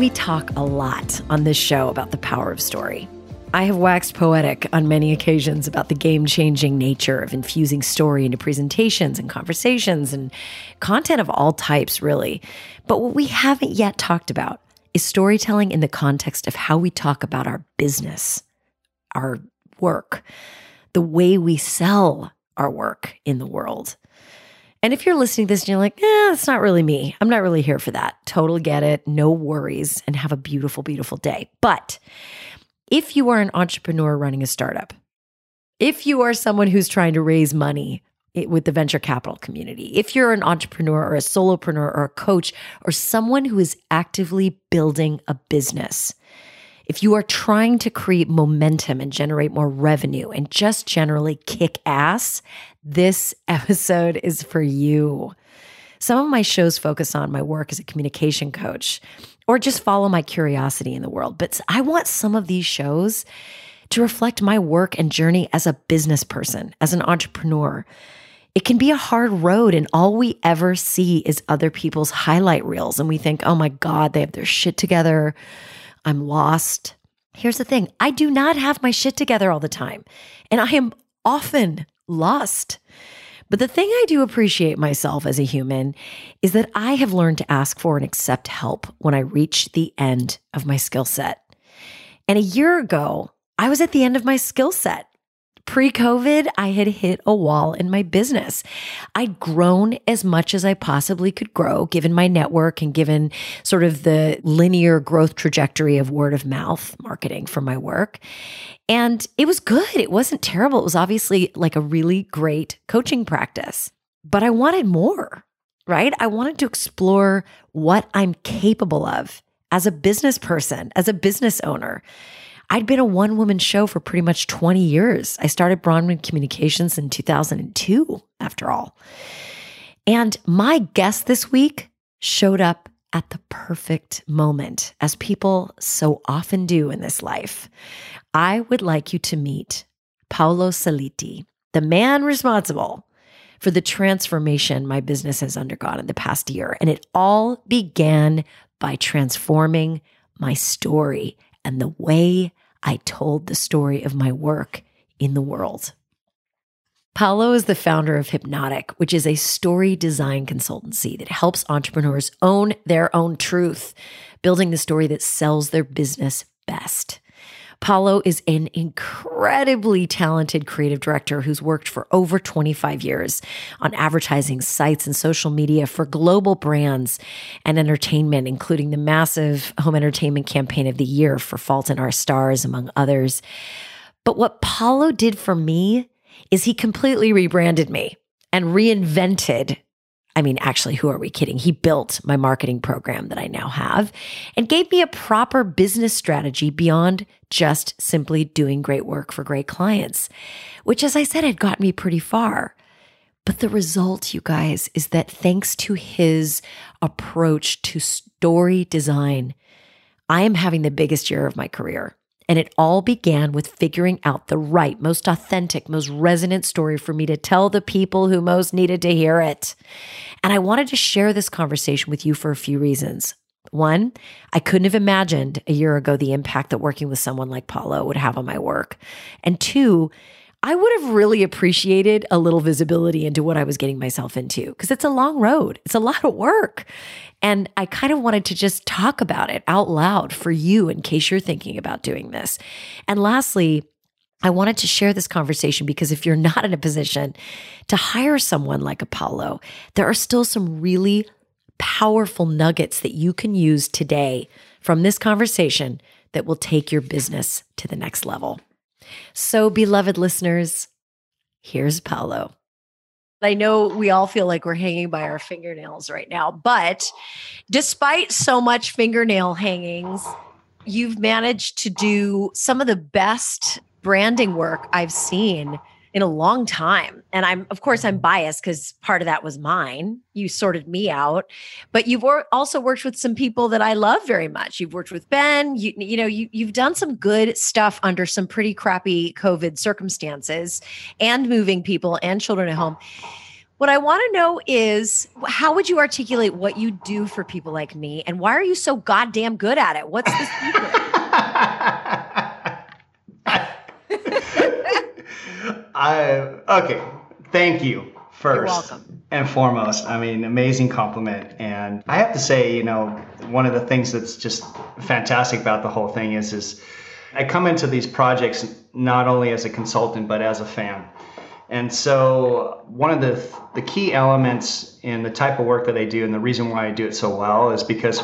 We talk a lot on this show about the power of story. I have waxed poetic on many occasions about the game changing nature of infusing story into presentations and conversations and content of all types, really. But what we haven't yet talked about is storytelling in the context of how we talk about our business, our work, the way we sell our work in the world. And if you're listening to this and you're like, eh, it's not really me. I'm not really here for that. Totally get it. No worries. And have a beautiful, beautiful day. But if you are an entrepreneur running a startup, if you are someone who's trying to raise money with the venture capital community, if you're an entrepreneur or a solopreneur or a coach or someone who is actively building a business, if you are trying to create momentum and generate more revenue and just generally kick ass, this episode is for you. Some of my shows focus on my work as a communication coach or just follow my curiosity in the world. But I want some of these shows to reflect my work and journey as a business person, as an entrepreneur. It can be a hard road, and all we ever see is other people's highlight reels. And we think, oh my God, they have their shit together. I'm lost. Here's the thing I do not have my shit together all the time, and I am often lost. But the thing I do appreciate myself as a human is that I have learned to ask for and accept help when I reach the end of my skill set. And a year ago, I was at the end of my skill set. Pre COVID, I had hit a wall in my business. I'd grown as much as I possibly could grow, given my network and given sort of the linear growth trajectory of word of mouth marketing for my work. And it was good. It wasn't terrible. It was obviously like a really great coaching practice, but I wanted more, right? I wanted to explore what I'm capable of as a business person, as a business owner. I'd been a one woman show for pretty much 20 years. I started Bronwyn Communications in 2002, after all. And my guest this week showed up at the perfect moment, as people so often do in this life. I would like you to meet Paolo Saliti, the man responsible for the transformation my business has undergone in the past year. And it all began by transforming my story and the way I told the story of my work in the world. Paolo is the founder of Hypnotic, which is a story design consultancy that helps entrepreneurs own their own truth, building the story that sells their business best. Paolo is an incredibly talented creative director who's worked for over 25 years on advertising sites and social media for global brands and entertainment, including the massive home entertainment campaign of the year for Fault in Our Stars, among others. But what Paolo did for me is he completely rebranded me and reinvented I mean, actually, who are we kidding? He built my marketing program that I now have and gave me a proper business strategy beyond just simply doing great work for great clients, which, as I said, had gotten me pretty far. But the result, you guys, is that thanks to his approach to story design, I am having the biggest year of my career. And it all began with figuring out the right, most authentic, most resonant story for me to tell the people who most needed to hear it. And I wanted to share this conversation with you for a few reasons. One, I couldn't have imagined a year ago the impact that working with someone like Paolo would have on my work. And two, I would have really appreciated a little visibility into what I was getting myself into because it's a long road. It's a lot of work. And I kind of wanted to just talk about it out loud for you in case you're thinking about doing this. And lastly, I wanted to share this conversation because if you're not in a position to hire someone like Paolo, there are still some really powerful nuggets that you can use today from this conversation that will take your business to the next level. So, beloved listeners, here's Paolo. I know we all feel like we're hanging by our fingernails right now, but despite so much fingernail hangings, you've managed to do some of the best branding work I've seen in a long time. And I'm, of course, I'm mm-hmm. biased because part of that was mine. You sorted me out, but you've wor- also worked with some people that I love very much. You've worked with Ben. You, you know, you, you've done some good stuff under some pretty crappy COVID circumstances, and moving people and children at home. What I want to know is how would you articulate what you do for people like me and why are you so goddamn good at it? What's the secret? I okay. Thank you first and foremost. I mean, amazing compliment. And I have to say, you know, one of the things that's just fantastic about the whole thing is is I come into these projects not only as a consultant but as a fan. And so one of the the key elements in the type of work that I do and the reason why I do it so well is because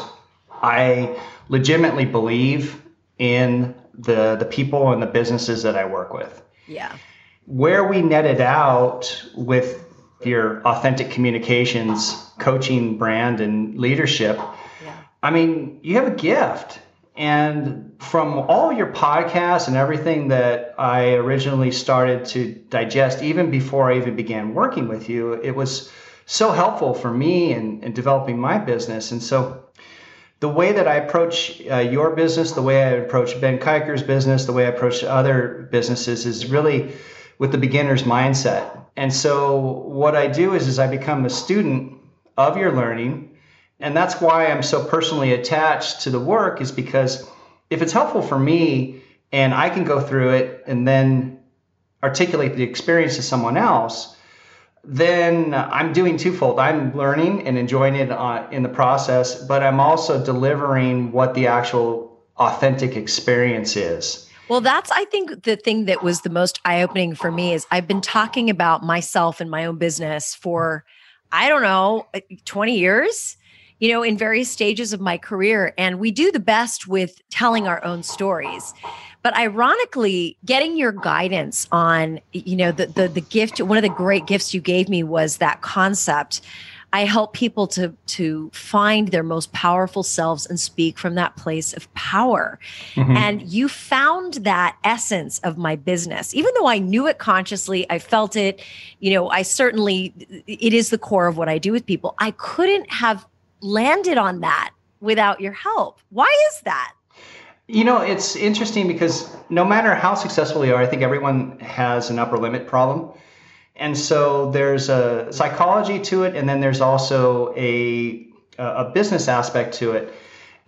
I legitimately believe in the the people and the businesses that I work with. Yeah. Where we netted out with your authentic communications coaching brand and leadership, yeah. I mean, you have a gift. And from all your podcasts and everything that I originally started to digest, even before I even began working with you, it was so helpful for me in, in developing my business. And so the way that I approach uh, your business, the way I approach Ben Kiker's business, the way I approach other businesses is really with the beginner's mindset. And so what I do is, is I become a student of your learning. And that's why I'm so personally attached to the work is because if it's helpful for me and I can go through it and then articulate the experience to someone else, then I'm doing twofold. I'm learning and enjoying it uh, in the process, but I'm also delivering what the actual authentic experience is. Well, that's, I think, the thing that was the most eye opening for me is I've been talking about myself and my own business for, I don't know, uh, 20 years, you know, in various stages of my career. And we do the best with telling our own stories. But ironically, getting your guidance on, you know, the the the gift, one of the great gifts you gave me was that concept. I help people to to find their most powerful selves and speak from that place of power. Mm-hmm. And you found that essence of my business. Even though I knew it consciously, I felt it, you know, I certainly it is the core of what I do with people. I couldn't have landed on that without your help. Why is that? You know, it's interesting because no matter how successful you are, I think everyone has an upper limit problem. And so there's a psychology to it, and then there's also a, a business aspect to it.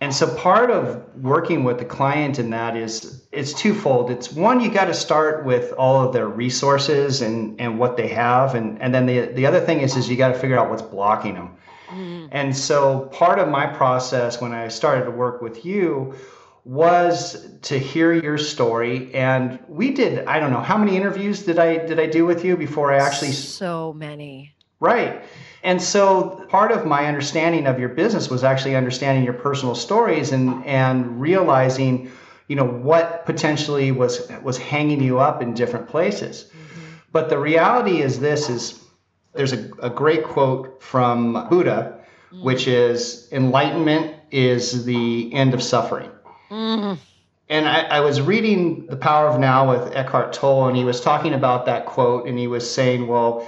And so part of working with the client in that is it's twofold. It's one, you got to start with all of their resources and, and what they have. And, and then the, the other thing is, is you got to figure out what's blocking them. Mm. And so part of my process when I started to work with you was to hear your story. And we did i don't know how many interviews did i did i do with you before i actually so many. Right. And so part of my understanding of your business was actually understanding your personal stories and and realizing you know what potentially was was hanging you up in different places. Mm-hmm. but the reality is this is there's a, a great quote from buddha mm-hmm. which is enlightenment is the end of suffering Mm. And I, I, was reading The Power of Now with Eckhart Tolle, and he was talking about that quote, and he was saying, well,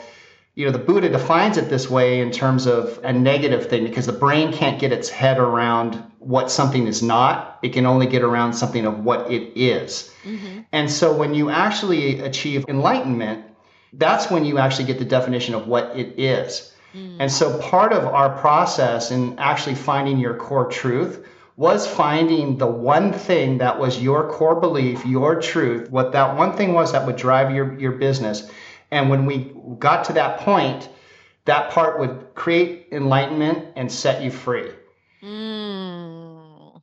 you know, the Buddha defines it this way in terms of a negative thing because the brain can't get its head around what something is not. It can only get around something of what it is. Mm-hmm. And so when you actually achieve enlightenment, that's when you actually get the definition of what it is. Mm. And so part of our process in actually finding your core truth was finding the one thing that was your core belief, your truth, what that one thing was that would drive your, your business. And when we got to that point, that part would create enlightenment and set you free. Mm.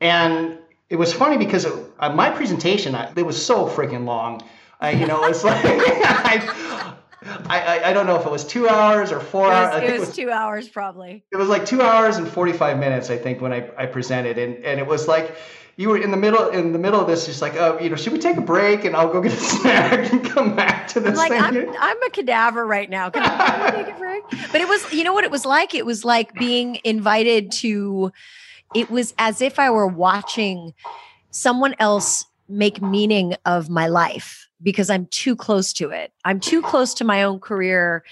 And it was funny because it, my presentation, I, it was so freaking long. I, you know, it's like I, I, I, don't know if it was two hours or four it was, hours. It was, it was, two hours probably. It was like two hours and 45 minutes, I think, when I, I presented. And, and it was like, you were in the middle in the middle of this, just like, oh, you know, should we take a break and I'll go get a snack and come back to this I'm like, thing? I'm, I'm a cadaver right now. Can I take a break? But it was, you know what it was like? It was like being invited to, it was as if I were watching someone else make meaning of my life because I'm too close to it. I'm too close to my own career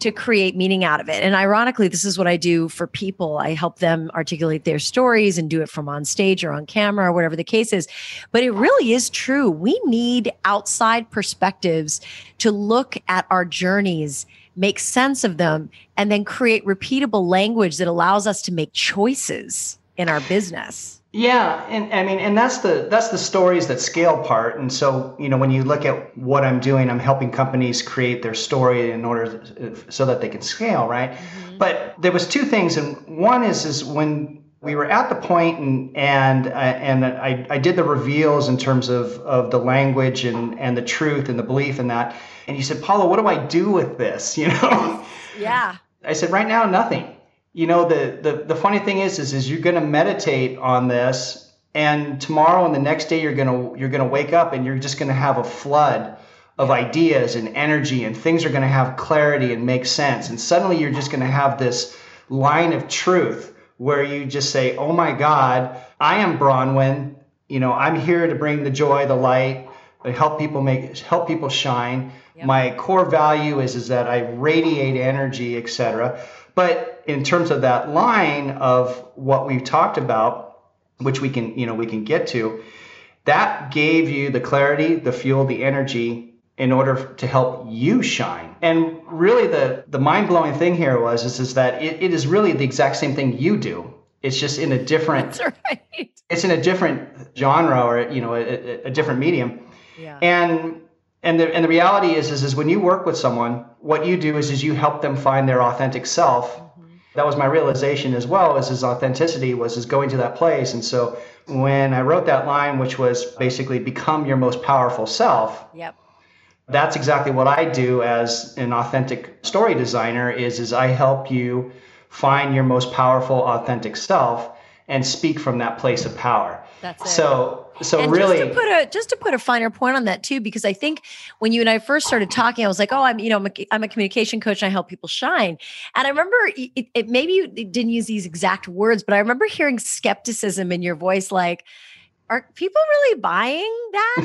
to create meaning out of it. And ironically, this is what I do for people. I help them articulate their stories and do it from on stage or on camera or whatever the case is. But it really is true. We need outside perspectives to look at our journeys, make sense of them, and then create repeatable language that allows us to make choices in our business. Yeah, and I mean, and that's the that's the stories that scale part. And so, you know, when you look at what I'm doing, I'm helping companies create their story in order to, so that they can scale, right? Mm-hmm. But there was two things, and one is is when we were at the point and and uh, and I, I did the reveals in terms of of the language and and the truth and the belief in that. And you said, Paolo, what do I do with this? You know? Yeah. I said, right now, nothing you know the, the the funny thing is is, is you're going to meditate on this and tomorrow and the next day you're going to you're going to wake up and you're just going to have a flood of ideas and energy and things are going to have clarity and make sense. And suddenly you're just going to have this line of truth where you just say oh my god i am bronwyn. You know i'm here to bring the joy the light help people make help people shine. Yep. my core value is is that i radiate energy etc but in terms of that line of what we've talked about, which we can, you know, we can get to, that gave you the clarity, the fuel, the energy in order to help you shine. And really the the mind-blowing thing here was is, is that it, it is really the exact same thing you do. It's just in a different right. It's in a different genre or you know, a, a different medium. Yeah. And and the and the reality is, is is when you work with someone, what you do is is you help them find their authentic self. Mm-hmm. That was my realization as well. Is his authenticity was is going to that place. And so when I wrote that line, which was basically become your most powerful self. Yep. That's exactly what I do as an authentic story designer. Is is I help you find your most powerful, authentic self and speak from that place of power. That's it. So so and really just to put a just to put a finer point on that too because i think when you and i first started talking i was like oh i'm you know i'm a, I'm a communication coach and i help people shine and i remember it, it, maybe you didn't use these exact words but i remember hearing skepticism in your voice like are people really buying that?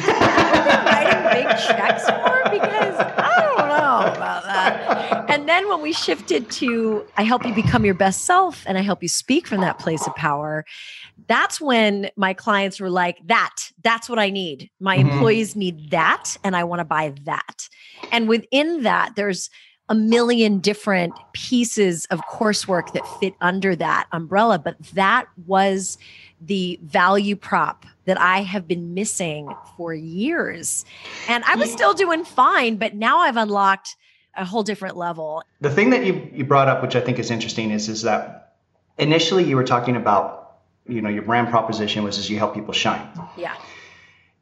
Are they writing big checks for? Because I don't know about that. And then when we shifted to I help you become your best self and I help you speak from that place of power, that's when my clients were like, that, that's what I need. My mm-hmm. employees need that, and I want to buy that. And within that, there's a million different pieces of coursework that fit under that umbrella. But that was the value prop that I have been missing for years. And I was still doing fine, but now I've unlocked a whole different level. The thing that you, you brought up, which I think is interesting, is, is that initially you were talking about you know your brand proposition was is you help people shine yeah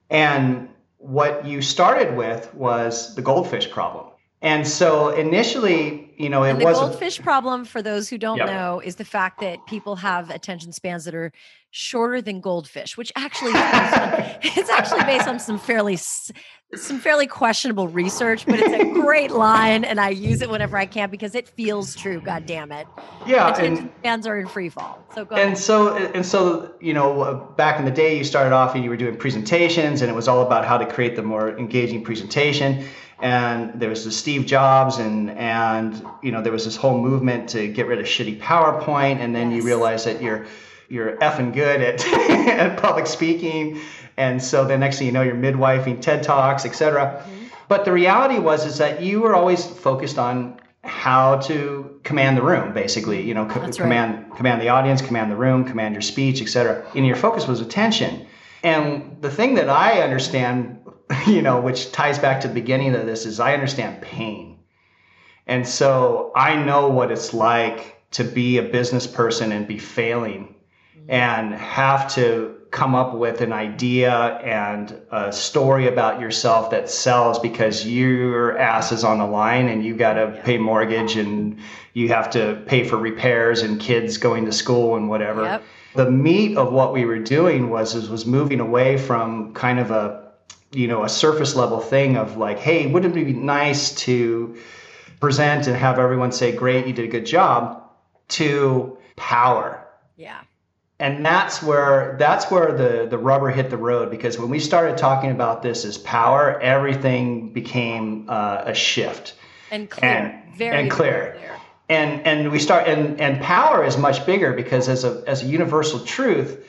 and what you started with was the goldfish problem and so initially you know it and the was goldfish problem for those who don't yep. know is the fact that people have attention spans that are shorter than goldfish which actually it's actually based on some fairly some fairly questionable research, but it's a great line, and I use it whenever I can because it feels true. God damn it! Yeah, Attention and fans are in free fall. So go and ahead. so and so you know uh, back in the day, you started off and you were doing presentations, and it was all about how to create the more engaging presentation. And there was the Steve Jobs, and and you know there was this whole movement to get rid of shitty PowerPoint, and then yes. you realize that you're you're effing good at, at public speaking and so the next thing you know, you're midwifing TED Talks, etc. Mm-hmm. But the reality was is that you were always focused on how to command the room basically you know c- command right. command the audience command the room command your speech etc and your focus was attention and the thing that i understand you know which ties back to the beginning of this is i understand pain and so i know what it's like to be a business person and be failing. And have to come up with an idea and a story about yourself that sells because your ass is on the line and you got to pay mortgage and you have to pay for repairs and kids going to school and whatever. Yep. The meat of what we were doing was was moving away from kind of a you know a surface level thing of like, hey, wouldn't it be nice to present and have everyone say, great, you did a good job, to power. Yeah and that's where that's where the the rubber hit the road because when we started talking about this as power, everything became uh, a shift and clear, and, very and clear. clear. And and we start and and power is much bigger because as a as a universal truth,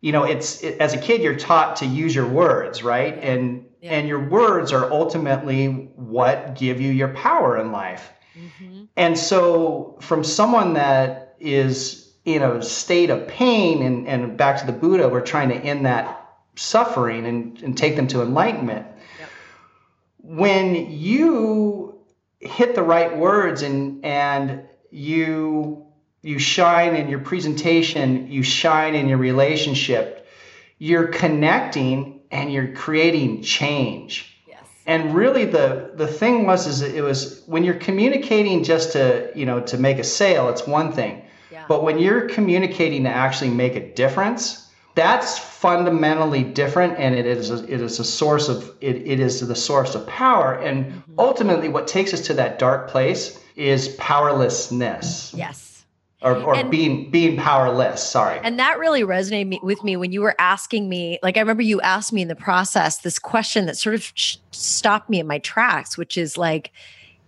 you know, it's it, as a kid you're taught to use your words, right? And yeah. and your words are ultimately what give you your power in life. Mm-hmm. And so from someone that is in a state of pain and, and back to the Buddha, we're trying to end that suffering and, and take them to enlightenment. Yep. When you hit the right words and and you you shine in your presentation, you shine in your relationship, you're connecting and you're creating change. Yes. And really the the thing was is it was when you're communicating just to, you know, to make a sale, it's one thing but when you're communicating to actually make a difference, that's fundamentally different and it is a, it is a source of it, it is the source of power. And mm-hmm. ultimately what takes us to that dark place is powerlessness. Yes. Or, or and, being being powerless sorry. And that really resonated with me when you were asking me like i remember you asked me in the process this question that sort of stopped me in my tracks which is like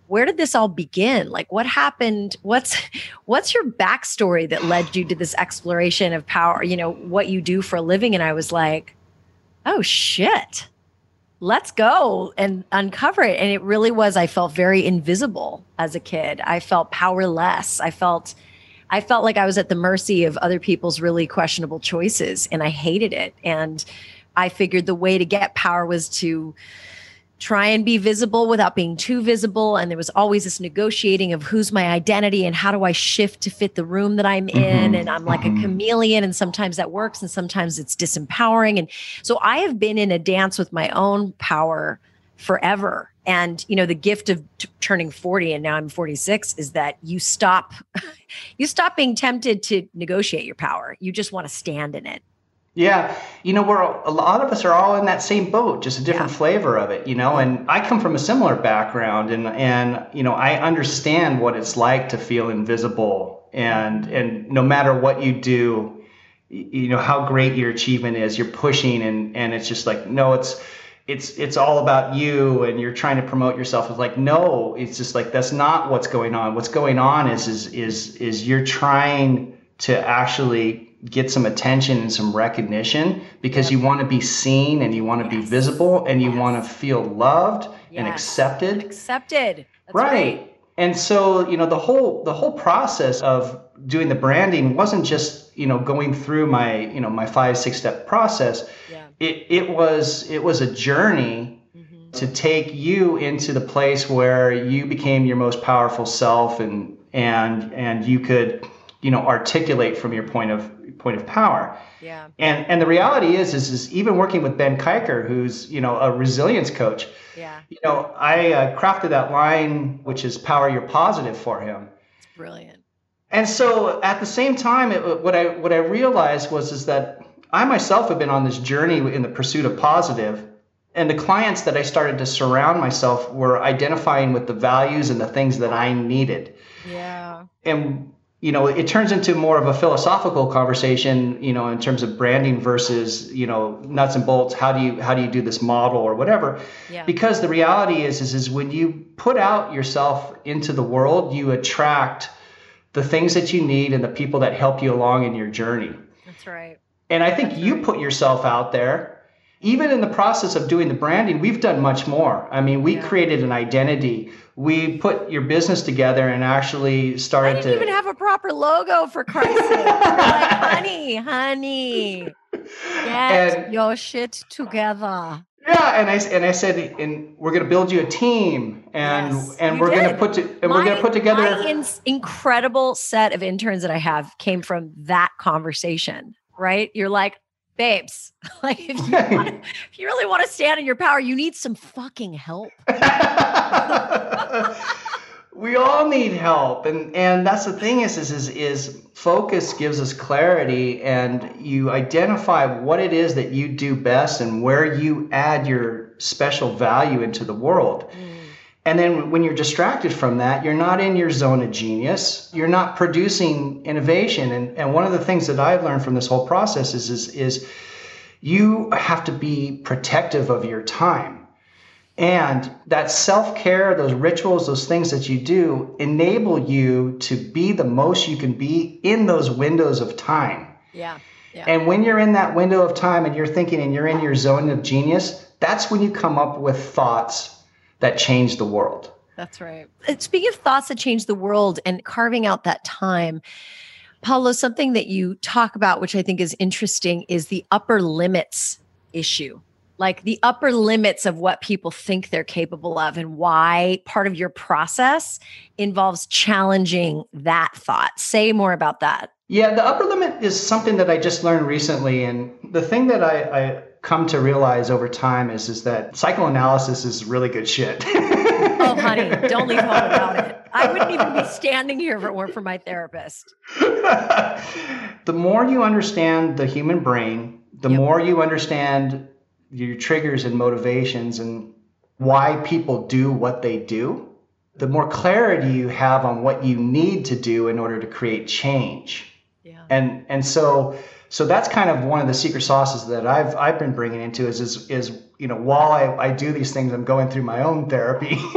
where did this all begin? Like what happened? What's what's your backstory that led you to this exploration of power you know what you do for a living? And i was like oh shit. Let's go and uncover it. And it really was i felt very invisible as a kid. I felt powerless. I felt i felt like i was at the mercy of other people's really questionable choices and i hated it. And i figured the way to get power was to try and be visible without being too visible. And there was always this negotiating of who's my identity and how do I shift to fit the room that I'm in. Mm-hmm. And I'm like mm-hmm. a chameleon, and sometimes that works, and sometimes it's disempowering. And so I have been in a dance with my own power forever. And you know, the gift of t- turning 40 and now I'm 46 is that you stop you stop being tempted to negotiate your power. You just want to stand in it. Yeah, you know, we're a lot of us are all in that same boat, just a different yeah. flavor of it, you know. And I come from a similar background, and and you know, I understand what it's like to feel invisible, and and no matter what you do, you know how great your achievement is, you're pushing, and and it's just like no, it's it's it's all about you and you're trying to promote yourself it's like no it's just like that's not what's going on what's going on is is is is you're trying to actually get some attention and some recognition because you want to be seen and you want to yes. be visible and you yes. want to feel loved yes. and accepted. Accepted. Right. right. And so, you know, the whole the whole process of doing the branding wasn't just, you know, going through my, you know, my five, six step process. Yeah. It it was it was a journey mm-hmm. to take you into the place where you became your most powerful self and and and you could you know articulate from your point of point of power. Yeah. And and the reality is is is even working with Ben Kiker, who's you know a resilience coach. Yeah. You know, I uh, crafted that line, which is power your positive for him. It's brilliant. And so at the same time, it, what I what I realized was is that I myself have been on this journey in the pursuit of positive, and the clients that I started to surround myself were identifying with the values and the things that I needed. Yeah. And you know it turns into more of a philosophical conversation you know in terms of branding versus you know nuts and bolts how do you how do you do this model or whatever yeah. because the reality is, is is when you put out yourself into the world you attract the things that you need and the people that help you along in your journey that's right and i think that's you right. put yourself out there even in the process of doing the branding, we've done much more. I mean, we yeah. created an identity. We put your business together and actually started I didn't to even have a proper logo for Christ's sake. like, honey, honey, get and, your shit together. Yeah, and I and I said, and we're gonna build you a team, and yes, and we're did. gonna put to, and my, we're gonna put together. My in- incredible set of interns that I have came from that conversation. Right? You're like, babes, like if you, wanna, if you really want to stand in your power, you need some fucking help. we all need help, and and that's the thing is is is is focus gives us clarity, and you identify what it is that you do best and where you add your special value into the world. Mm. And then when you're distracted from that, you're not in your zone of genius. You're not producing innovation. And, and one of the things that I've learned from this whole process is, is, is you have to be protective of your time. And that self care, those rituals, those things that you do enable you to be the most you can be in those windows of time. Yeah. yeah. And when you're in that window of time and you're thinking and you're in your zone of genius, that's when you come up with thoughts that change the world. That's right. Uh, speaking of thoughts that change the world and carving out that time, Paolo, something that you talk about, which I think is interesting, is the upper limits issue. Like the upper limits of what people think they're capable of, and why part of your process involves challenging that thought. Say more about that. Yeah, the upper limit is something that I just learned recently. And the thing that I, I come to realize over time is is that psychoanalysis is really good shit. oh, honey, don't leave home without it. I wouldn't even be standing here if it weren't for my therapist. the more you understand the human brain, the yep. more you understand your triggers and motivations and why people do what they do, the more clarity you have on what you need to do in order to create change. Yeah. And and so so that's kind of one of the secret sauces that I've I've been bringing into is is is you know while I, I do these things I'm going through my own therapy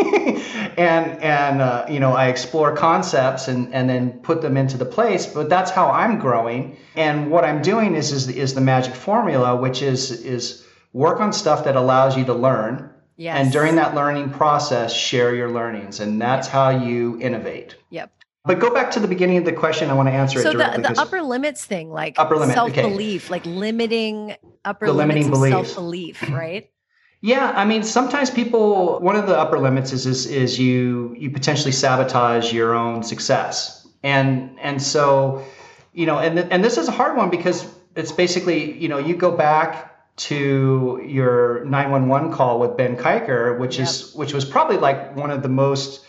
and and uh, you know I explore concepts and and then put them into the place but that's how I'm growing and what I'm doing is is is the magic formula which is is work on stuff that allows you to learn Yes. And during that learning process, share your learnings. And that's yep. how you innovate. Yep. But go back to the beginning of the question. I want to answer so it directly. So the, the upper limits thing, like upper limit, self belief, okay. like limiting upper the limits limiting self belief, right? Yeah, I mean, sometimes people. One of the upper limits is, is is you you potentially sabotage your own success, and and so, you know, and and this is a hard one because it's basically you know you go back to your 911 call with Ben Kiker, which yep. is which was probably like one of the most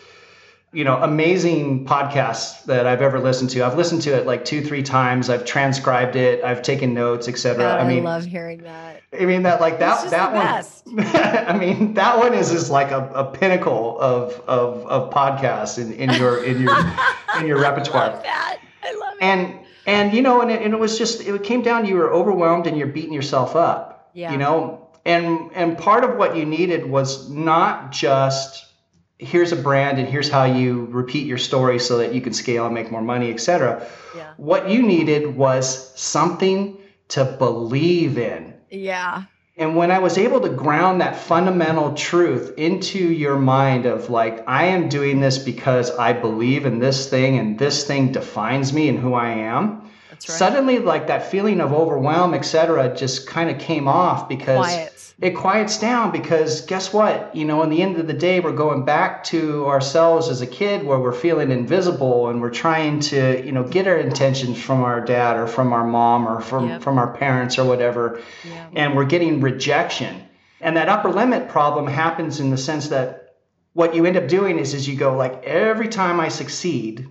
you know amazing podcasts that I've ever listened to. I've listened to it like two three times. I've transcribed it. I've taken notes, etc. I mean, I love hearing that. I mean that like that that one. I mean that one is is like a, a pinnacle of of of podcasts in, in your in your in your repertoire. I love that. I love it. And and you know and it, and it was just it came down you were overwhelmed and you're beating yourself up. Yeah. You know and and part of what you needed was not just here's a brand and here's how you repeat your story so that you can scale and make more money, etc. Yeah. What you needed was something to believe in. Yeah. And when I was able to ground that fundamental truth into your mind of like, I am doing this because I believe in this thing and this thing defines me and who I am. Right. Suddenly, like that feeling of overwhelm, etc., just kind of came off because Quiet it quiets down because guess what? You know, in the end of the day, we're going back to ourselves as a kid where we're feeling invisible and we're trying to, you know, get our intentions from our dad or from our mom or from, yep. from our parents or whatever. Yep. And we're getting rejection. And that upper limit problem happens in the sense that what you end up doing is, is you go like every time I succeed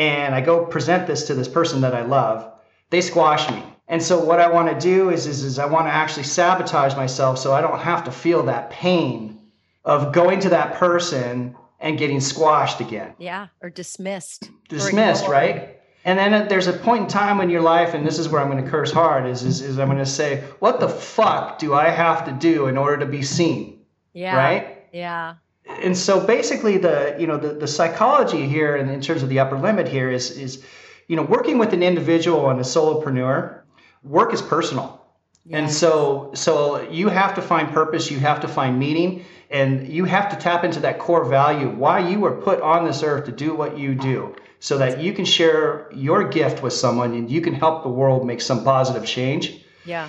and I go present this to this person that I love, they squash me and so what I want to do is, is, is I want to actually sabotage myself so I don't have to feel that pain of going to that person and getting squashed again. Yeah, or dismissed. Dismissed, or right? And then there's a point in time in your life, and this is where I'm going to curse hard, is, is, is I'm going to say, what the fuck do I have to do in order to be seen? Yeah. Right? Yeah. And so basically the, you know, the, the psychology here and in terms of the upper limit here is, is, you know, working with an individual and a solopreneur work is personal. Yes. And so so you have to find purpose, you have to find meaning, and you have to tap into that core value why you were put on this earth to do what you do so that you can share your gift with someone and you can help the world make some positive change. Yeah.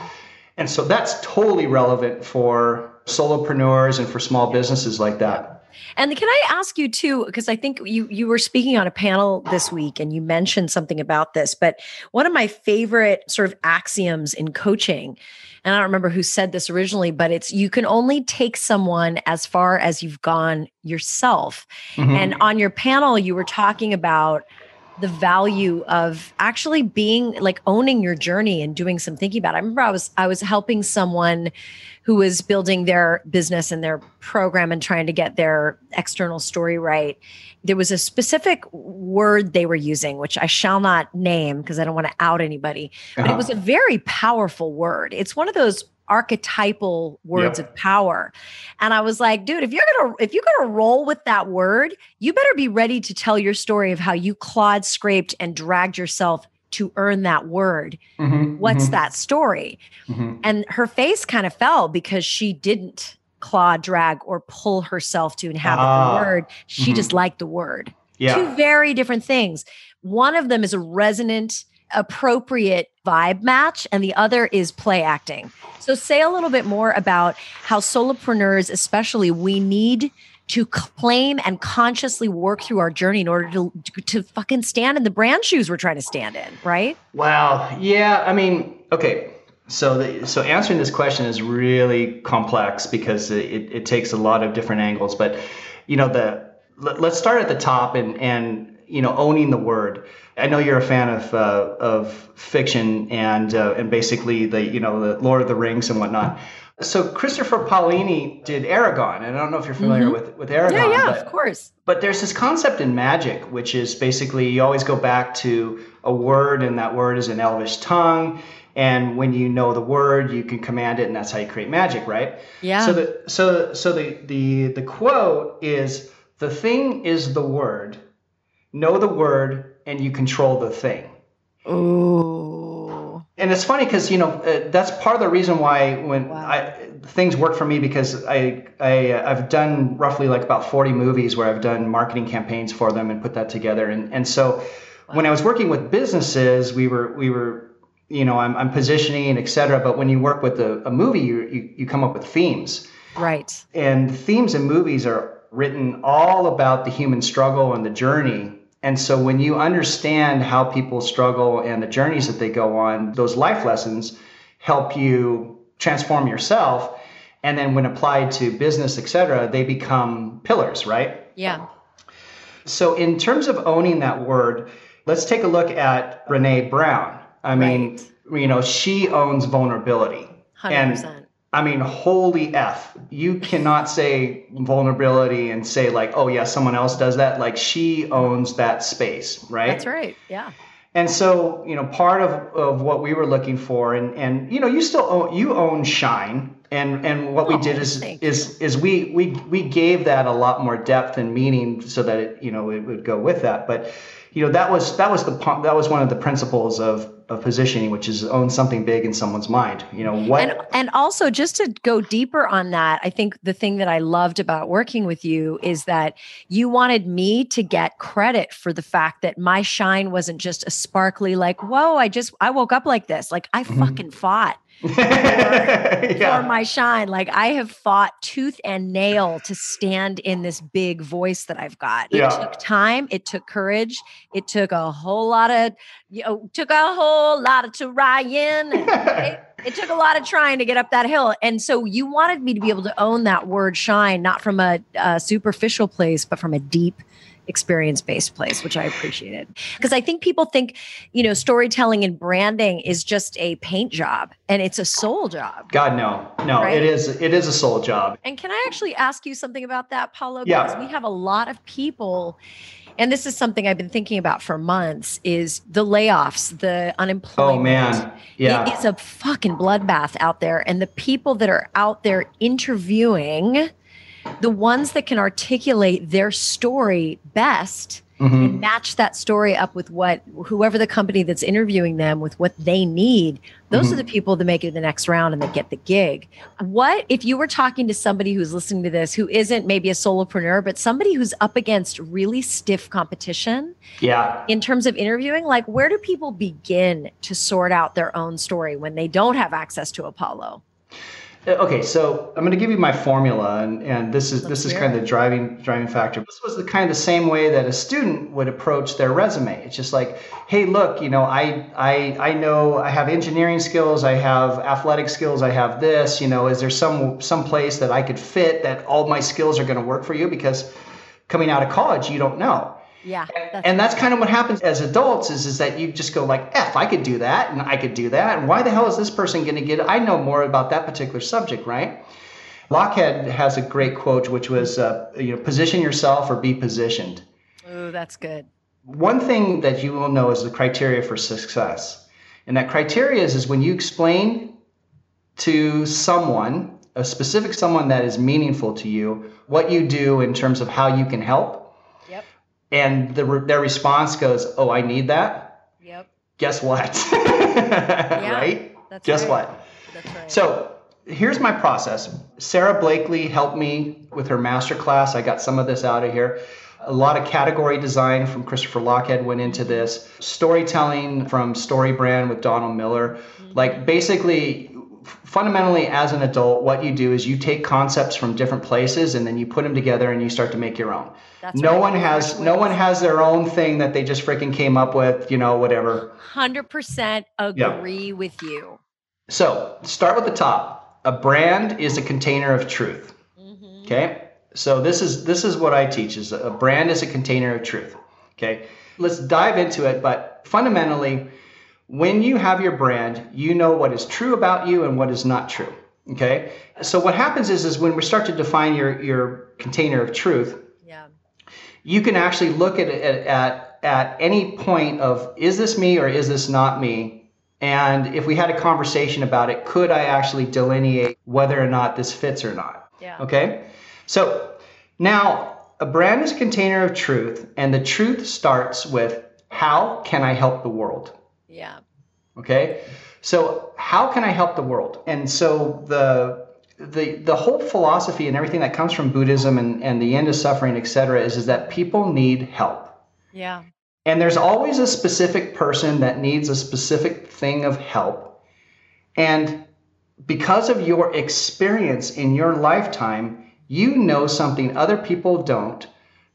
And so that's totally relevant for solopreneurs and for small businesses like that. And can I ask you too, because I think you you were speaking on a panel this week and you mentioned something about this, but one of my favorite sort of axioms in coaching, and I don't remember who said this originally, but it's you can only take someone as far as you've gone yourself. Mm-hmm. And on your panel, you were talking about the value of actually being like owning your journey and doing some thinking about it. I remember I was I was helping someone who was building their business and their program and trying to get their external story right. There was a specific word they were using, which I shall not name because I don't want to out anybody, but uh-huh. it was a very powerful word. It's one of those archetypal words yep. of power. And I was like, dude, if you're gonna if you're gonna roll with that word, you better be ready to tell your story of how you clawed, scraped, and dragged yourself to earn that word. Mm-hmm, What's mm-hmm. that story? Mm-hmm. And her face kind of fell because she didn't claw, drag, or pull herself to inhabit the ah, word. She mm-hmm. just liked the word. Yeah. Two very different things. One of them is a resonant, appropriate vibe match, and the other is play acting. So, say a little bit more about how solopreneurs, especially, we need to claim and consciously work through our journey in order to to fucking stand in the brand shoes we're trying to stand in, right? Wow. Yeah. I mean, okay. So, the, so answering this question is really complex because it, it takes a lot of different angles. But, you know, the let, us start at the top and and you know owning the word. I know you're a fan of uh, of fiction and uh, and basically the you know the Lord of the Rings and whatnot. So Christopher Paolini did Eragon, and I don't know if you're familiar mm-hmm. with with Eragon. Yeah, yeah, but, of course. But there's this concept in magic, which is basically you always go back to a word, and that word is an Elvish tongue. And when you know the word, you can command it, and that's how you create magic, right? Yeah. So the so so the the the quote is the thing is the word. Know the word, and you control the thing. Ooh and it's funny because you know uh, that's part of the reason why when wow. I, things work for me because I, I I've done roughly like about 40 movies where I've done marketing campaigns for them and put that together and and so wow. when I was working with businesses we were we were you know I'm, I'm positioning et cetera but when you work with a, a movie you, you you come up with themes right and themes in movies are written all about the human struggle and the journey and so when you understand how people struggle and the journeys that they go on, those life lessons help you transform yourself. And then when applied to business, et cetera, they become pillars, right? Yeah. So in terms of owning that word, let's take a look at Brene Brown. I mean, right. you know, she owns vulnerability. 100%. And I mean, holy F. You cannot say vulnerability and say, like, oh, yeah, someone else does that. Like, she owns that space, right? That's right. Yeah. And so, you know, part of, of what we were looking for, and, and you know, you still own, you own Shine. And, and what oh, we did is, is, is we, we, we gave that a lot more depth and meaning so that it, you know, it would go with that. But, you know, that was, that was the, that was one of the principles of, of positioning, which is own something big in someone's mind. You know what? And, and also, just to go deeper on that, I think the thing that I loved about working with you is that you wanted me to get credit for the fact that my shine wasn't just a sparkly, like, whoa, I just I woke up like this. Like I mm-hmm. fucking fought for, yeah. for my shine. Like I have fought tooth and nail to stand in this big voice that I've got. It yeah. took time, it took courage, it took a whole lot of you know, took a whole lot of to trying. it, it took a lot of trying to get up that hill. And so you wanted me to be able to own that word shine, not from a, a superficial place, but from a deep experience based place, which I appreciated. Because I think people think, you know, storytelling and branding is just a paint job and it's a soul job. God, no, no, right? it is, it is a soul job. And can I actually ask you something about that, Paolo? Because yeah. we have a lot of people and this is something I've been thinking about for months is the layoffs, the oh, unemployment. Oh man. Yeah. It is a fucking bloodbath out there. And the people that are out there interviewing the ones that can articulate their story best mm-hmm. and match that story up with what whoever the company that's interviewing them with what they need those mm-hmm. are the people that make it the next round and that get the gig what if you were talking to somebody who's listening to this who isn't maybe a solopreneur but somebody who's up against really stiff competition yeah in terms of interviewing like where do people begin to sort out their own story when they don't have access to Paolo Uh, okay, so I'm going to give you my formula, and, and this is Let's this is kind of the driving driving factor. This was the kind of the same way that a student would approach their resume. It's just like, hey, look, you know, I I I know I have engineering skills, I have athletic skills, I have this. You know, is there some some place that I could fit that all my skills are going to work for you? Because coming out of college, you don't know. Yeah. That's and that's kind of what happens as adults is, is that you just go like, F, I could do that and I could do that. And why the hell is this person going to get it? I know more about that particular subject, right? Lochhead has a great quote, which was, uh, you know, position yourself or be positioned. Oh, that's good. One thing that you will know is the criteria for success. And that criteria is, is when you explain to someone, a specific someone that is meaningful to you, what you do in terms of how you can help. Yep. And the, their response goes, Oh, I need that. Yep. Guess what? yeah, right? That's Guess right. what? That's right. So here's my process. Sara Blakely helped me with her master class. I got some of this out of here. A lot of category design from Christopher Lochhead went into this. Storytelling from StoryBrand with Donald Miller. Mm-hmm. Like basically, fundamentally, as an adult, what you do is you take concepts from different places and then you put them together and you start to make your own. That's no one has no one has their own thing that they just freaking came up with, you know, whatever. Hundred percent agree yeah. with you. So start with the top. A brand is a container of truth. Mm-hmm. Okay. So this is this is what I teach is a brand is a container of truth. Okay. Let's dive into it, but fundamentally when you have your brand, you know what is true about you and what is not true. Okay? So what happens is is when we start to define your your container of truth. You can actually look at it at at any point of is this me or is this not me? And if we had a conversation about it, could I actually delineate whether or not this fits or not? Yeah. Okay? So now a brand is a container of truth, and the truth starts with how can I help the world? Yeah. Okay. So how can I help the world? And so the the the whole philosophy and everything that comes from Buddhism and, and the end of suffering, et cetera, is, is that people need help. Yeah. And there's always a specific person that needs a specific thing of help. And because of your experience in your lifetime, you know something other people don't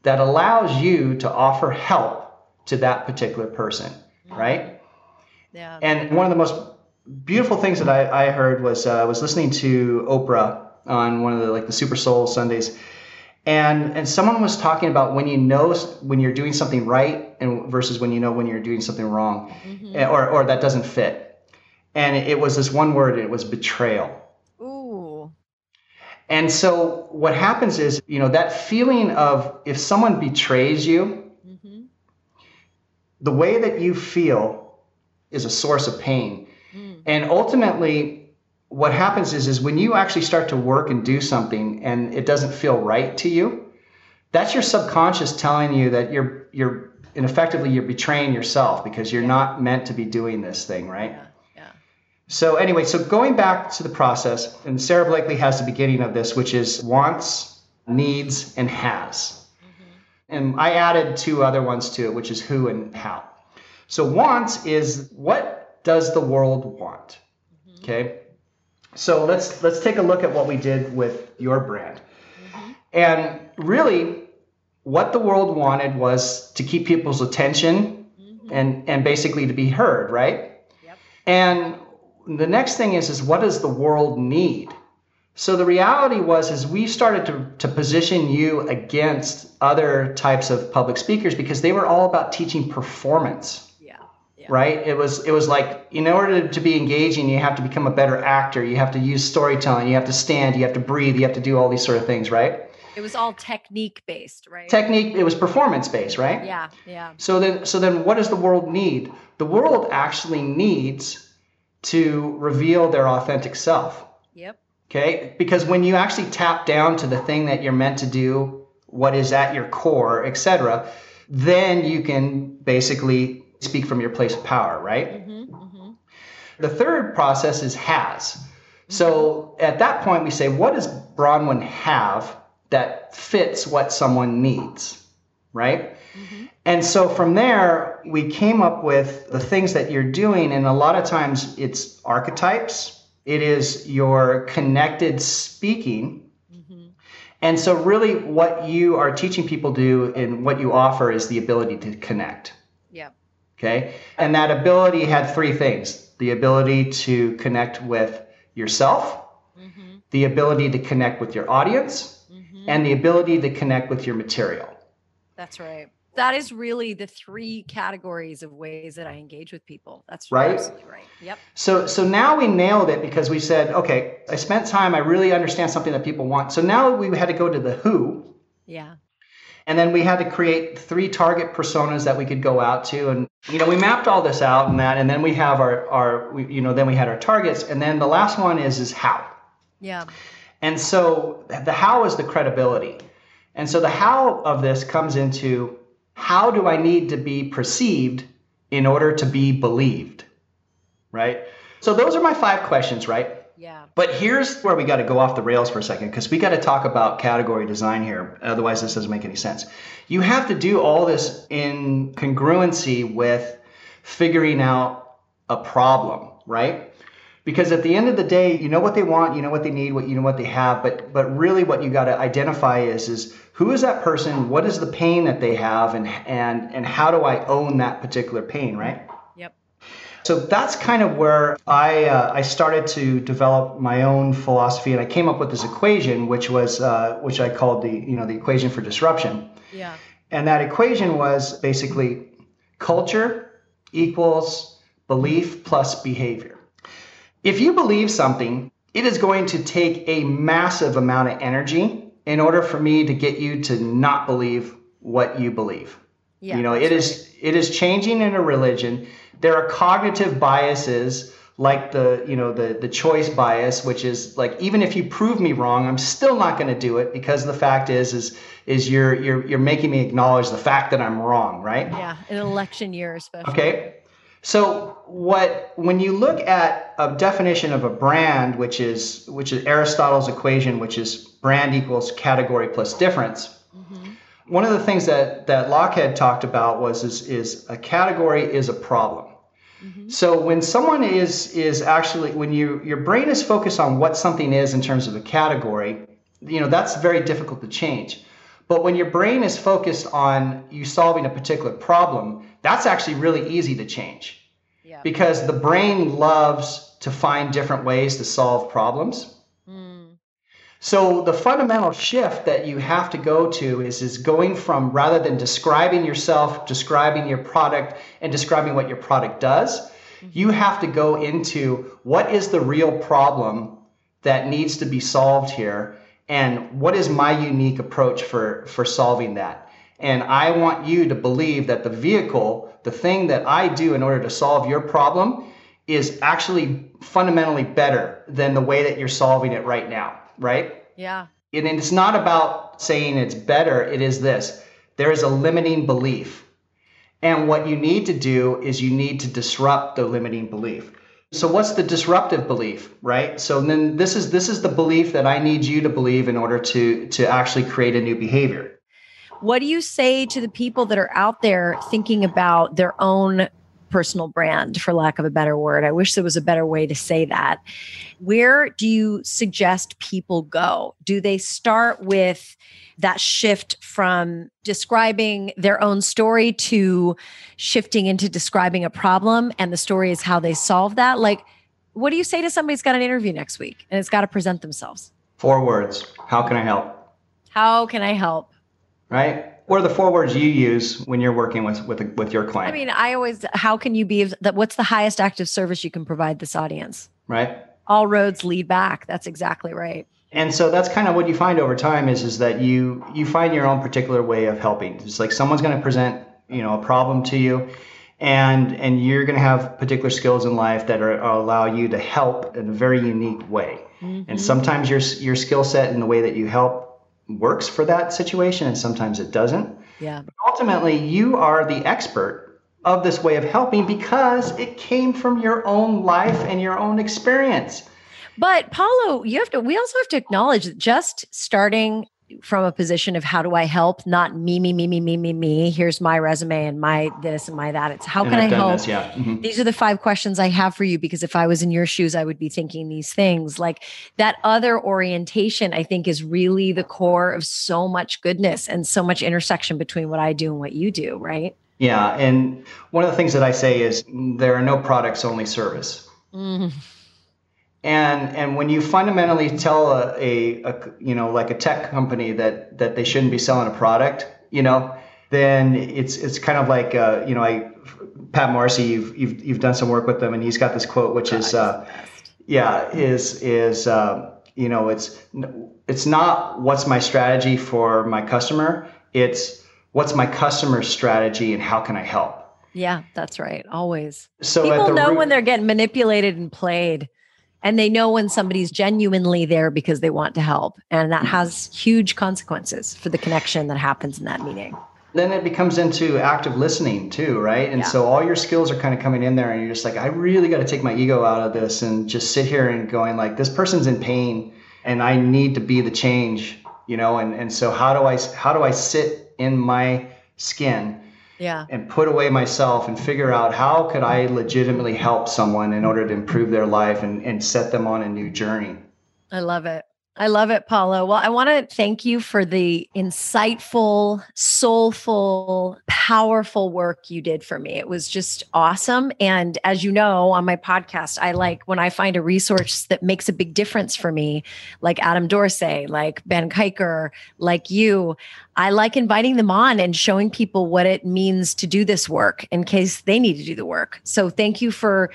that allows you to offer help to that particular person, mm-hmm. right? Yeah. And one of the most beautiful things that I, I heard was uh, I was listening to Oprah on one of the like the Super Soul Sundays, and and someone was talking about when you know when you're doing something right and versus when you know when you're doing something wrong, mm-hmm. or or that doesn't fit. And it was this one word. It was betrayal. And so what happens is, you know, that feeling of if someone betrays you, mm-hmm. the way that you feel is a source of pain. And ultimately, what happens is, is when you actually start to work and do something and it doesn't feel right to you, that's your subconscious telling you that you're you're and effectively you're betraying yourself because you're yeah. not meant to be doing this thing, right? Yeah. So anyway, so going back to the process, and Sara Blakely has the beginning of this, which is wants, needs, and has. Mm-hmm. And I added two other ones to it, which is who and how. So wants is what does the world want? Mm-hmm. Okay. So let's let's take a look at what we did with your brand. Mm-hmm. And really what the world wanted was to keep people's attention mm-hmm. and and basically to be heard, right? Yep. And the next thing is is what does the world need so the reality was is we started to, to position you against other types of public speakers because they were all about teaching performance yeah, right? It was it was like in order to be engaging you have to become a better actor. You have to use storytelling. You have to stand. You have to breathe. You have to do all these sort of things right? It was all technique based right? Technique it was performance based right? Yeah yeah. So then so then what does the world need? The world actually needs to reveal their authentic self. Yep. Okay? Because when you actually tap down to the thing that you're meant to do, what is at your core, etc., then you can basically speak from your place of power, right? Mm-hmm, mm-hmm. The third process is has. Mm-hmm. So at that point, we say, what does Bronwyn have that fits what someone needs, right? Mm-hmm. And so from there, we came up with the things that you're doing. And a lot of times it's archetypes, it is your connected speaking. Mm-hmm. And so, really, what you are teaching people do and what you offer is the ability to connect. Yeah. Okay. And that ability had three things the ability to connect with yourself, mm-hmm. the ability to connect with your audience, mm-hmm. and the ability to connect with your material. That's right that is really the three categories of ways that I engage with people. That's right. Absolutely right. Yep. So so now we nailed it because we said, okay, I spent time, I really understand something that people want. So now we had to go to the who. Yeah. And then we had to create three target personas that we could go out to. And, you know, we mapped all this out and that. And then we have our, our we, you know, then we had our targets. And then the last one is, is how. Yeah. And so the how is the credibility. And so the how of this comes into how do I need to be perceived in order to be believed? Right? So those are my five questions, right? Yeah. But here's where we got to go off the rails for a second because we got to talk about category design here. Otherwise, this doesn't make any sense. You have to do all this in congruency with figuring out a problem, right? Because at the end of the day, you know what they want, you know what they need, what you know what they have, but but really what you got to identify is is who is that person, what is the pain that they have, and and and how do I own that particular pain, right? So that's kind of where I uh, I started to develop my own philosophy, and I came up with this equation, which was uh, which I called the you know the equation for disruption. Yeah. And that equation was basically culture equals belief plus behavior. If you believe something, it is going to take a massive amount of energy in order for me to get you to not believe what you believe. Yeah, you know, it is right. it is changing in a religion there are cognitive biases like the you know the the choice bias which is like even if you prove me wrong i'm still not going to do it because the fact is is is you're you're you're making me acknowledge the fact that i'm wrong right yeah an election year especially okay so what when you look at a definition of a brand which is which is aristotle's equation which is brand equals category plus difference mm-hmm. One of the things that that locke had talked about was is, is a category is a problem Mm-hmm. So when someone is is actually when you your brain is focused on what something is in terms of a category, you know that's very difficult to change. But when your brain is focused on you solving a particular problem, that's actually really easy to change. Yeah. Because the brain loves to find different ways to solve problems. So the fundamental shift that you have to go to is, is going from rather than describing yourself, describing your product, and describing what your product does, mm-hmm. you have to go into what is the real problem that needs to be solved here and what is my unique approach for, for solving that. And I want you to believe that the vehicle, the thing that I do in order to solve your problem, is actually fundamentally better than the way that you're solving it right now right? Yeah. And it's not about saying it's better, it is this there is a limiting belief. And what you need to do is you need to disrupt the limiting belief. So what's the disruptive belief, right? So then this is this is the belief that I need you to believe in order to to actually create a new behavior. What do you say to the people that are out there thinking about their own personal brand, for lack of a better word. I wish there was a better way to say that. Where do you suggest people go? Do they start with that shift from describing their own story to shifting into describing a problem and the story is how they solve that? Like, what do you say to somebody who's got an interview next week and it's got to present themselves? Four words How can I help? How can I help? Right? What are the four words you use when you're working with with with your client? I mean, I always how can you be that what's the highest active service you can provide this audience? Right. All roads lead back. That's exactly right. And so that's kind of what you find over time is is that you you find your own particular way of helping. It's like someone's going to present, you know, a problem to you and and you're going to have particular skills in life that are, allow you to help in a very unique way. Mm-hmm. And sometimes your your skill set and the way that you help works for that situation and sometimes it doesn't. Yeah. But ultimately, you are the expert of this way of helping because it came from your own life and your own experience. But Paolo, you have to we also have to acknowledge that just starting from a position of how do I help, not me, me, me, me, me, me, me. Here's my resume and my this and my that. It's how and can I've I help? This, yeah. Mm-hmm. These are the five questions I have for you because if I was in your shoes, I would be thinking these things. Like that other orientation, I think, is really the core of so much goodness and so much intersection between what I do and what you do, right? Yeah. And one of the things that I say is there are no products, only service. Mm. And and when you fundamentally tell a, a, a, you know like a tech company that that they shouldn't be selling a product, you know, then it's it's kind of like uh, you know I Pat Marcy you've, you've you've done some work with them and he's got this quote which God, is uh, yeah is is uh, you know it's it's not what's my strategy for my customer it's what's my customer strategy and how can I help? Yeah that's right always. So people know root, when they're getting manipulated and played and they know when somebody's genuinely there because they want to help. And that hmm. has huge consequences for the connection that happens in that meeting. Then it becomes into active listening too right? And yeah. so all your skills are kind of coming in there and you're just like i really got to take my ego out of this and just sit here and going like this person's in pain and i need to be the change you know? And, and so how do i how do i sit in my skin yeah. and put away myself and figure out how could I legitimately help someone in order to improve their life and, and set them on a new journey. I love it. I love it, Paolo. Well, I want to thank you for the insightful, soulful, powerful work you did for me. It was just awesome. And as you know, on my podcast, I like when I find a resource that makes a big difference for me, like Adam Dorsey, like Ben Kiker, like you. I like inviting them on and showing people what it means to do this work in case they need to do the work. So thank you for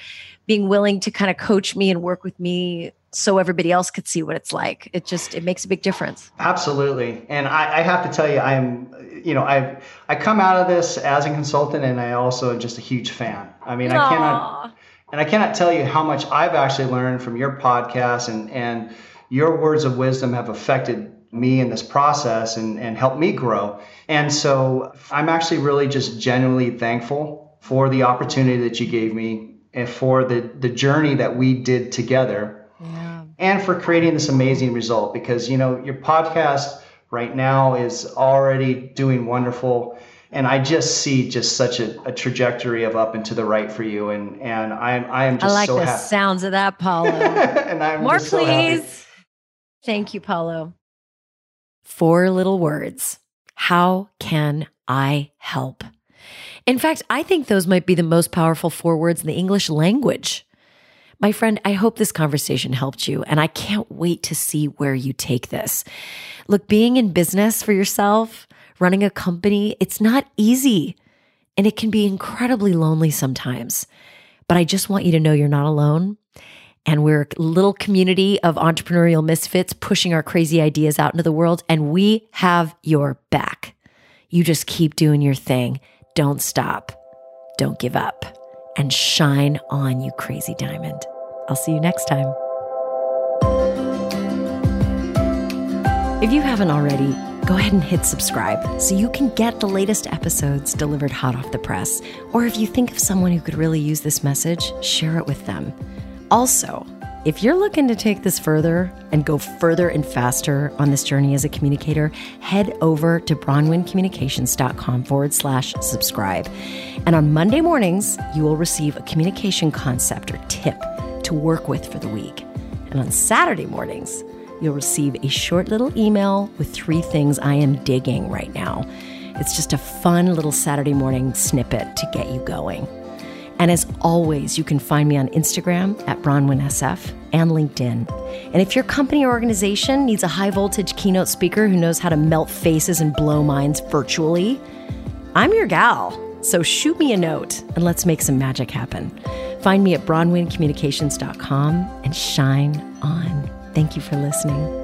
being willing to kind of coach me and work with me so everybody else could see what it's like. It just it makes a big difference. Absolutely, and I, I have to tell you, I'm you know I I come out of this as a consultant, and I also am just a huge fan. I mean, Aww. I cannot and I cannot tell you how much I've actually learned from your podcast, and and your words of wisdom have affected me in this process and and helped me grow. And so I'm actually really just genuinely thankful for the opportunity that you gave me and for the the journey that we did together and for creating this amazing result because you know your podcast right now is already doing wonderful and I just see just such a, a, trajectory of up and to the right for you, and and I am I am just I like so the happy. sounds of that, Paolo. and I'm more, please. So Thank you, Paolo. Four little words. How can I help? In fact, I think those might be the most powerful four words in the English language. My friend, I hope this conversation helped you, and I can't wait to see where you take this. Look, being in business for yourself, running a company, it's not easy, and it can be incredibly lonely sometimes. But I just want you to know you're not alone. And we're a little community of entrepreneurial misfits pushing our crazy ideas out into the world, and we have your back. You just keep doing your thing. Don't stop. Don't give up. And shine on, you crazy diamond. I'll see you next time. If you haven't already, go ahead and hit subscribe so you can get the latest episodes delivered hot off the press. Or if you think of someone who could really use this message, share it with them. Also, if you're looking to take this further and go further and faster on this journey as a communicator, head over to bronwyncommunications.com forward slash subscribe. And on Monday mornings, you will receive a communication concept or tip to work with for the week. And on Saturday mornings, you'll receive a short little email with three things I am digging right now. It's just a fun little Saturday morning snippet to get you going. And as always, you can find me on Instagram at BronwynSF and LinkedIn. And if your company or organization needs a high voltage keynote speaker who knows how to melt faces and blow minds virtually, I'm your gal. So shoot me a note and let's make some magic happen. Find me at BronwynCommunications.com and shine on. Thank you for listening.